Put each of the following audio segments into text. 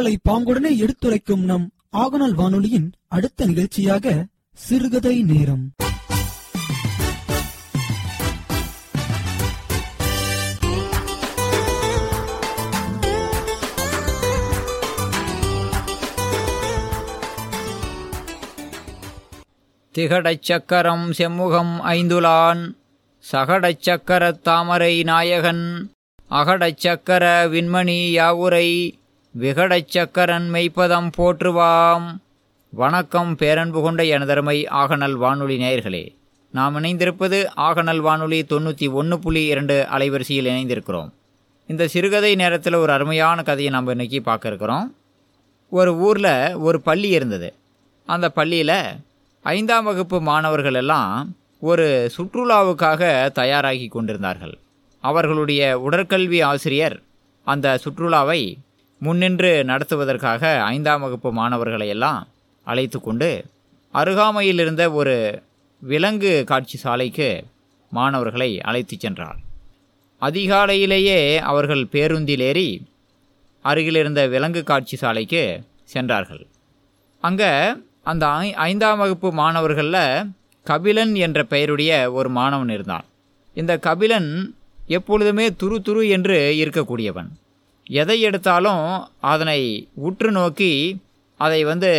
உங்களை பாங்குடனே எடுத்துரைக்கும் நம் ஆகநாள் வானொலியின் அடுத்த நிகழ்ச்சியாக சிறுகதை நேரம். திகடச் சக்கரம் செம்முகம் ஐந்துலான் சகடச் சக்கரத் தாமரை நாயகன் அகடச் சக்கர விண்மணி யாவுரை விகடச் சக்கரன் மெய்ப்பதம் போற்றுவாம். வணக்கம் பேரன்பு கொண்ட எனதருமை ஆகநல் வானொலி நேயர்களே. நாம் இணைந்திருப்பது ஆகநல் வானொலி தொண்ணூற்றி ஒன்று புள்ளி இரண்டு அலைவரிசையில் இணைந்திருக்கிறோம். இந்த சிறுகதை நேரத்தில் ஒரு அருமையான கதையை நம்ம இன்றைக்கி பார்க்க இருக்கிறோம் ஒரு ஊரில் ஒரு பள்ளி இருந்தது. அந்த பள்ளியில் ஐந்தாம் வகுப்பு மாணவர்கள் எல்லாம் ஒரு சுற்றுலாவுக்காக தயாராகி கொண்டிருந்தார்கள். அவர்களுடைய உடற்கல்வி ஆசிரியர் அந்த சுற்றுலாவை முன்னின்று நடத்துவதற்காக ஐந்தாம் வகுப்பு மாணவர்களை எல்லாம் அழைத்து கொண்டு அருகாமையில் இருந்த ஒரு விலங்கு காட்சி சாலைக்கு மாணவர்களை அழைத்துச் சென்றார். அதிகாலையிலேயே அவர்கள் பேருந்தில் ஏறி அருகிலிருந்த விலங்கு காட்சி சாலைக்கு சென்றார்கள். அங்கே அந்த ஐ- ஐந்தாம் வகுப்பு மாணவர்களில் கபிலன் என்ற பெயருடைய ஒரு மாணவன் இருந்தான். இந்த கபிலன் எப்பொழுதுமே துரு துரு என்று இருக்கக்கூடியவன். எதை எடுத்தாலும் அதனை உற்று நோக்கி அதை வந்து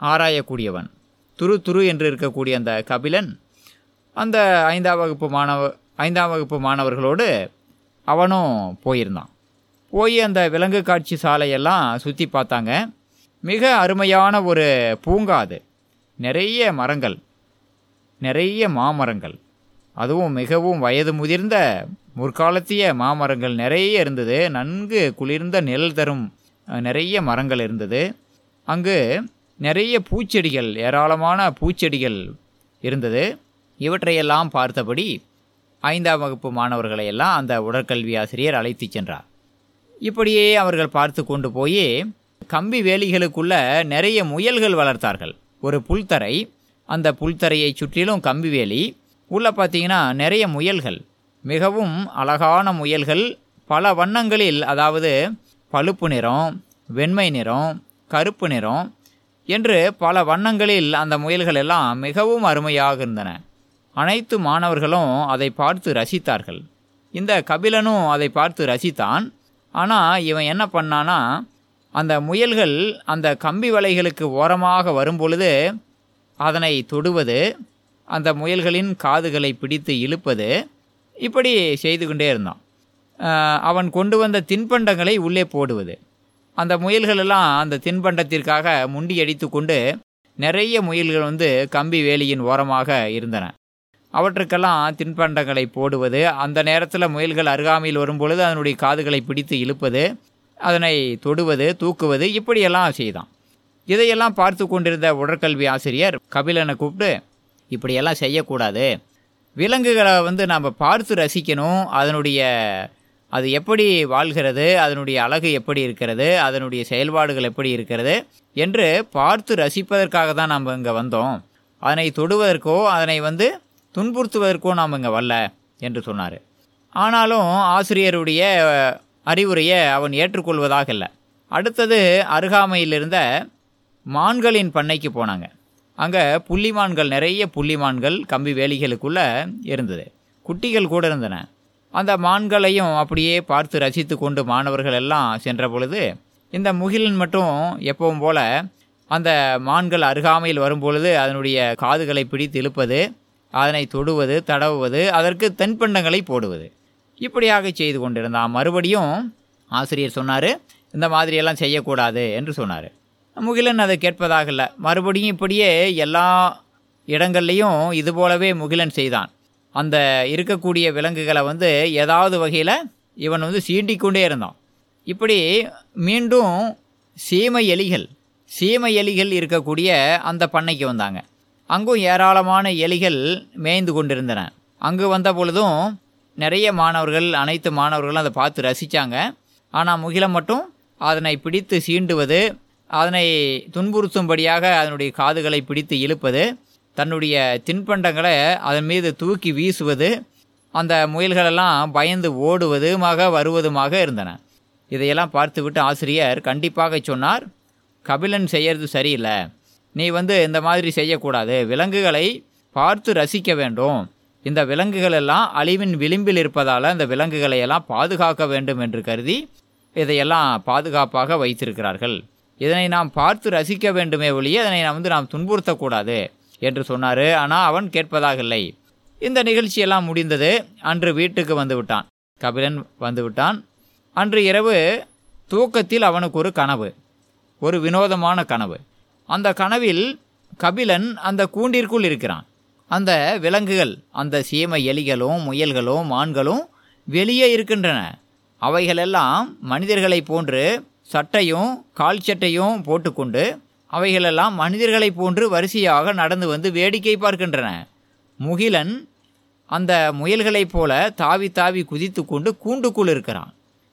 ஆராயக்கூடியவன். துரு துரு என்று இருக்கக்கூடிய அந்த கபிலன் அந்த ஐந்தாம் வகுப்பு மாணவ ஐந்தாம் வகுப்பு மாணவர்களோடு அவனும் போயிருந்தான். போய் அந்த விலங்கு காட்சி சாலையெல்லாம் சுற்றி பார்த்தாங்க. மிக அருமையான ஒரு பூங்கா அது. நிறைய மரங்கள் நிறைய மாமரங்கள். அதுவும் மிகவும் வயது முதிர்ந்த முற்காலத்திய மாமரங்கள் நிறைய இருந்தது. நன்கு குளிர்ந்த நிழல் தரும் நிறைய மரங்கள் இருந்தது. அங்கு நிறைய பூச்செடிகள் ஏராளமான பூச்செடிகள் இருந்தது. இவற்றையெல்லாம் பார்த்தபடி ஐந்தாம் வகுப்பு மாணவர்களை எல்லாம் அந்த உடற்கல்வி ஆசிரியர் அழைத்துச் சென்றார். இப்படியே அவர்கள் பார்த்து கொண்டு போய் கம்பி வேலிகளுக்குள்ள நிறைய முயல்கள் வளர்த்தார்கள். ஒரு புல்தரை அந்த புல்தரையை சுற்றிலும் கம்பி வேலி உள்ளே பார்த்தீங்கன்னா நிறைய முயல்கள். மிகவும் அழகான முயல்கள். பல வண்ணங்களில் அதாவது பழுப்பு நிறம் வெண்மை நிறம் கருப்பு நிறம் என்று பல வண்ணங்களில் அந்த முயல்கள் எல்லாம் மிகவும் அருமையாக இருந்தன. அனைத்து மாணவர்களும் அதை பார்த்து ரசித்தார்கள். இந்த கபிலனும் அதை பார்த்து ரசித்தான். ஆனால் இவன் என்ன பண்ணானா அந்த முயல்கள் அந்த கம்பி வலைகளுக்கு ஓரமாக வரும்பொழுது அதனை தொடுவது அந்த முயல்களின் காதுகளை பிடித்து இழுப்பது இப்படி செய்து கொண்டே இருந்தான். அவன் கொண்டு வந்த தின்பண்டங்களை உள்ளே போடுவது. அந்த முயல்களெல்லாம் அந்த தின்பண்டத்திற்காக முண்டி அடித்து கொண்டு நிறைய முயல்கள் வந்து கம்பி வேலியின் ஓரமாக இருந்தன. அவற்றுக்கெல்லாம் தின்பண்டங்களை போடுவது அந்த நேரத்தில் முயல்கள் அருகாமையில் வரும்பொழுது அதனுடைய காதுகளை பிடித்து இழுப்பது அதனை தொடுவது தூக்குவது இப்படியெல்லாம் செய்தான். இதையெல்லாம் பார்த்து கொண்டிருந்த உடற்கல்வி ஆசிரியர் கபிலனை கூப்பிட்டு இப்படியெல்லாம் செய்யக்கூடாது. விலங்குகளை வந்து நாம் பார்த்து ரசிக்கணும். அதனுடைய அது எப்படி வாழ்கிறது அதனுடைய அழகு எப்படி இருக்கிறது அதனுடைய செயல்பாடுகள் எப்படி இருக்கிறது என்று பார்த்து ரசிப்பதற்காக தான் நாம் இங்கே வந்தோம். அதனை தொடுவதற்கோ அதனை வந்து துன்புறுத்துவதற்கோ நாம் இங்கே வரல என்று சொன்னார். ஆனாலும் ஆசிரியருடைய அறிவுரையை அவன் ஏற்றுக்கொள்வதாக இல்லை. அடுத்தது அருகாமையில் இருந்த மான்களின் பண்ணைக்கு போனாங்க. அங்கே புள்ளிமான்கள் நிறைய புள்ளிமான்கள் கம்பி வேலிகளுக்குள்ளே இருந்தது. குட்டிகள் கூட இருந்தன. அந்த மான்களையும் அப்படியே பார்த்து ரசித்து கொண்டு மாணவர்கள் எல்லாம் சென்ற பொழுது இந்த முகிலன் மட்டும் எப்பவும் போல அந்த மான்கள் அருகாமையில் வரும்பொழுது அதனுடைய காதுகளை பிடித்து இழுப்பது அதனை தொடுவது தடவுவது அதற்கு தென்பண்டங்களை போடுவது. இப்படியாக செய்து கொண்டிருந்தான். மறுபடியும் ஆசிரியர் சொன்னார் இந்த மாதிரியெல்லாம் செய்யக்கூடாது என்று சொன்னார். முகிலன் அதை கேட்பதாகல. மறுபடியும் இப்படியே எல்லா இடங்கள்லையும் இது போலவே முகிலன் செய்தான். அந்த இருக்கக்கூடிய விலங்குகளை வந்து ஏதாவது வகையில் இவன் வந்து சீண்டிக்கொண்டே இருந்தான். இப்படி மீண்டும் சீமை எலிகள் சீமை எலிகள் இருக்கக்கூடிய அந்த பண்ணைக்கு வந்தாங்க. அங்கும் ஏராளமான எலிகள் மேய்ந்து கொண்டிருந்தன. அங்கு வந்த பொழுதும் நிறைய மாணவர்கள் அனைத்து மாணவர்களும் அதை பார்த்து ரசித்தாங்க ஆனால் முகிலம் மட்டும் அதனை பிடித்து சீண்டுவது அதனை துன்புறுத்தும்படியாக அதனுடைய காதுகளை பிடித்து இழுப்பது தன்னுடைய தின்பண்டங்களை அதன் மீது தூக்கி வீசுவது அந்த முயல்களெல்லாம் பயந்து ஓடுவதுமாக வருவதுமாக இருந்தன. இதையெல்லாம் பார்த்துவிட்டு ஆசிரியர் கண்டிப்பாக சொன்னார் கபிலன் செய்யறது சரியில்லை. நீ வந்து இந்த மாதிரி செய்யக்கூடாது. விலங்குகளை பார்த்து ரசிக்க வேண்டும். இந்த விலங்குகள் எல்லாம் அழிவின் விளிம்பில் இருப்பதால் அந்த விலங்குகளை எல்லாம் பாதுகாக்க வேண்டும் என்று கருதி இதையெல்லாம் பாதுகாப்பாக வைத்திருக்கிறார்கள். இதனை நாம் பார்த்து ரசிக்க வேண்டுமே ஒழிய இதனை நாம் வந்து நாம் துன்புறுத்தக்கூடாது என்று சொன்னார். ஆனால் அவன் கேட்பதாக இல்லை இந்த நிகழ்ச்சியெல்லாம் முடிந்தது. அன்று வீட்டுக்கு வந்து விட்டான் கபிலன் வந்து விட்டான் அன்று இரவு தூக்கத்தில் அவனுக்கு ஒரு கனவு. ஒரு வினோதமான கனவு. அந்த கனவில் கபிலன் அந்த கூண்டிற்குள் இருக்கிறான். அந்த விலங்குகள் அந்த சீம எலிகளும் முயல்களும் மான்களும் வெளியே இருக்கின்றன. அவைகளெல்லாம் மனிதர்களைப் போன்று சட்டையும் கால் சட்டையும் போட்டுக்கொண்டு அவைகளெல்லாம் மனிதர்களைப் போன்று வரிசையாக நடந்து வந்து வேடிக்கை பார்க்கின்றன. முகிலன் அந்த முயல்களைப் போல தாவி தாவி குதித்து கொண்டு கூண்டுக்குள் இருக்கிறான்.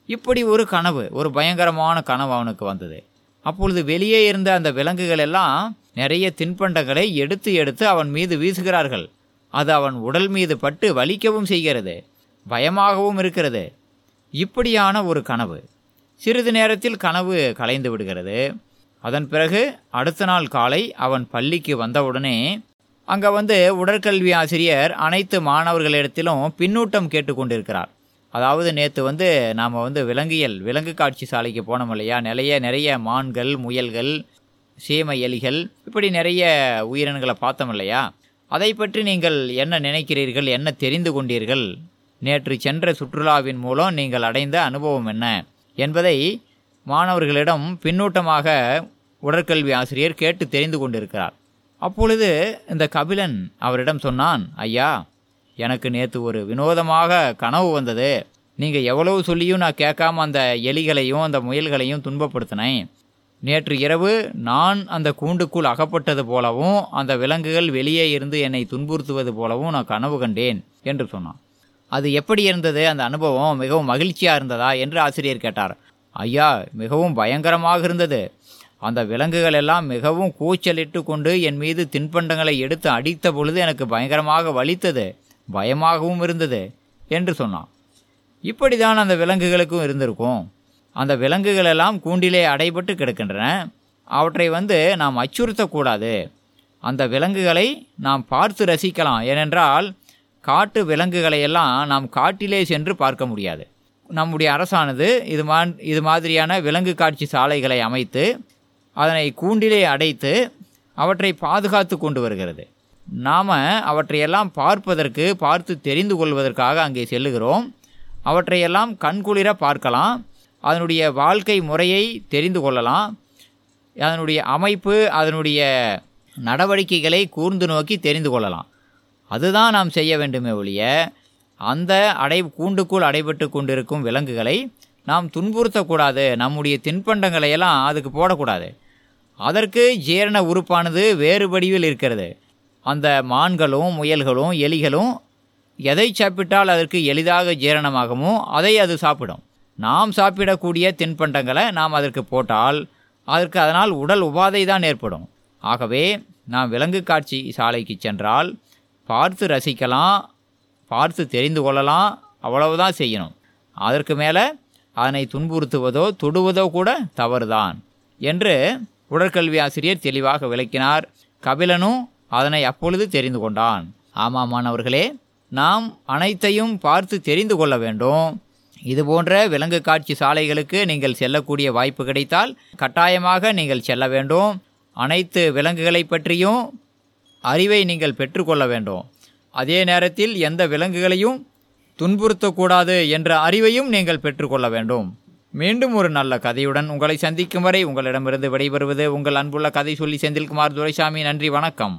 இப்படி ஒரு கனவு ஒரு பயங்கரமான கனவு அவனுக்கு வந்தது. அப்பொழுது வெளியே இருந்த அந்த விலங்குகள் எல்லாம் நிறைய தின்பண்டங்களை எடுத்து எடுத்து அவன் மீது வீசுகிறார்கள். அது அவன் உடல் மீது பட்டு வலிக்கவும் செய்கிறது பயமாகவும் இருக்கிறது. இப்படியான ஒரு கனவு. சிறிது நேரத்தில் கனவு கலைந்து விடுகிறது. அதன் பிறகு அடுத்த நாள் காலை அவன் பள்ளிக்கு வந்தவுடனே அங்கே வந்து உடற்கல்வி ஆசிரியர் அனைத்து மாணவர்களிடத்திலும் பின்னூட்டம் கேட்டுக்கொண்டிருக்கிறார் அதாவது நேற்று வந்து நாம் வந்து விலங்கியல் விலங்கு காட்சி சாலைக்கு போனோம் இல்லையா? நிறைய நிறைய மான்கள் முயல்கள் சீம எலிகள் இப்படி நிறைய உயிரினங்களை பார்த்தோம் இல்லையா? அதை பற்றி நீங்கள் என்ன நினைக்கிறீர்கள் என்ன தெரிந்து கொண்டீர்கள்? நேற்று சென்ற சுற்றுலாவின் மூலம் நீங்கள் அடைந்த அனுபவம் என்ன? என்பதை மாணவர்களிடம் பின்னூட்டமாக உடற்கல்வி ஆசிரியர் கேட்டு தெரிந்து கொண்டிருக்கிறார். அப்பொழுது இந்த கபிலன் அவரிடம் சொன்னான் ஐயா எனக்கு நேற்று ஒரு வினோதமாக கனவு வந்தது. நீங்கள் எவ்வளவு சொல்லியும் நான் கேட்காம அந்த எலிகளையும் அந்த முயல்களையும் துன்பப்படுத்தினேன். நேற்று இரவு நான் அந்த கூண்டுக்குள் அகப்பட்டது போலவும் அந்த விலங்குகள் வெளியே இருந்து என்னை துன்புறுத்துவது போலவும் நான் கனவு கண்டேன் என்று சொன்னான். அது எப்படி இருந்தது? அந்த அனுபவம் மிகவும் மகிழ்ச்சியாக இருந்ததா? என்று ஆசிரியர் கேட்டார். ஐயா மிகவும் பயங்கரமாக இருந்தது. அந்த விலங்குகள் எல்லாம் மிகவும் கூச்சலிட்டு கொண்டு என் மீது தின்பண்டங்களை எடுத்து அடித்த பொழுது எனக்கு பயங்கரமாக வலித்தது. பயமாகவும் இருந்தது என்று சொன்னான். இப்படிதான் அந்த விலங்குகளுக்கும் இருந்திருக்கும். அந்த விலங்குகள் எல்லாம் கூண்டிலே அடைபட்டு கிடக்கின்றன. அவற்றை வந்து நாம் அச்சுறுத்தக்கூடாது. அந்த விலங்குகளை நாம் பார்த்து ரசிக்கலாம். ஏனென்றால் காட்டு விலங்குகளை எல்லாம் நாம் காட்டிலே சென்று பார்க்க முடியாது. நம்முடைய அரசானது இது மா இது மாதிரியான விலங்கு காட்சி சாலைகளை அமைத்து அதனை கூண்டிலே அடைத்து அவற்றை பாதுகாத்து கொண்டு வருகிறது. நாம் அவற்றையெல்லாம் பார்ப்பதற்கு பார்த்து தெரிந்து கொள்வதற்காக அங்கே செல்லுகிறோம். அவற்றையெல்லாம் கண்குளிர பார்க்கலாம். அதனுடைய வாழ்க்கை முறையை தெரிந்து கொள்ளலாம். அதனுடைய அமைப்பு அதனுடைய நடவடிக்கைகளை கூர்ந்து நோக்கி தெரிந்து கொள்ளலாம். அதுதான் நாம் செய்ய வேண்டுமே ஒழிய அந்த அடை கூண்டுக்குள் அடைபட்டு கொண்டிருக்கும் விலங்குகளை நாம் துன்புறுத்தக்கூடாது. நம்முடைய தின்பண்டங்களை எல்லாம் அதுக்கு போடக்கூடாது. அதற்கு ஜீரண உறுப்பானது வேறு வடிவில் இருக்கிறது. அந்த மான்களும் முயல்களும் எலிகளும் எதை சாப்பிட்டால் அதற்கு எளிதாக ஜீரணமாகுமோ அதை அது சாப்பிடும். நாம் சாப்பிடக்கூடிய தின்பண்டங்களை நாம் அதற்கு போட்டால் அதற்கு அதனால் உடல் உபாதை தான் ஏற்படும். ஆகவே நாம் விலங்கு காட்சி சாலைக்கு சென்றால் பார்த்து ரசிக்கலாம் பார்த்து தெரிந்து கொள்ளலாம் அவ்வளவுதான் செய்யணும். அதற்கு மேலே அதனை துன்புறுத்துவதோ தொடுவதோ கூட தவறுதான் என்று உடற்கல்வி ஆசிரியர் தெளிவாக விளக்கினார். கபிலனும் அதனை அப்பொழுது தெரிந்து கொண்டான். ஆமாம் மாணவர்களே நாம் அனைத்தையும் பார்த்து தெரிந்து கொள்ள வேண்டும். இது போன்ற விலங்கு காட்சி சாலைகளுக்கு நீங்கள் செல்லக்கூடிய வாய்ப்பு கிடைத்தால் கட்டாயமாக நீங்கள் செல்ல வேண்டும். அனைத்து விலங்குகளை பற்றியும் அறிவை நீங்கள் பெற்றுக்கொள்ள வேண்டும். அதே நேரத்தில் எந்த விலங்குகளையும் துன்புறுத்தக்கூடாது என்ற அறிவையும் நீங்கள் பெற்றுக்கொள்ள வேண்டும். மீண்டும் ஒரு நல்ல கதையுடன் உங்களை சந்திக்கும் வரை உங்களிடமிருந்து விடைபெறுவது உங்கள் அன்புள்ள கதை சொல்லி செந்தில்குமார் துரைசாமி. நன்றி வணக்கம்.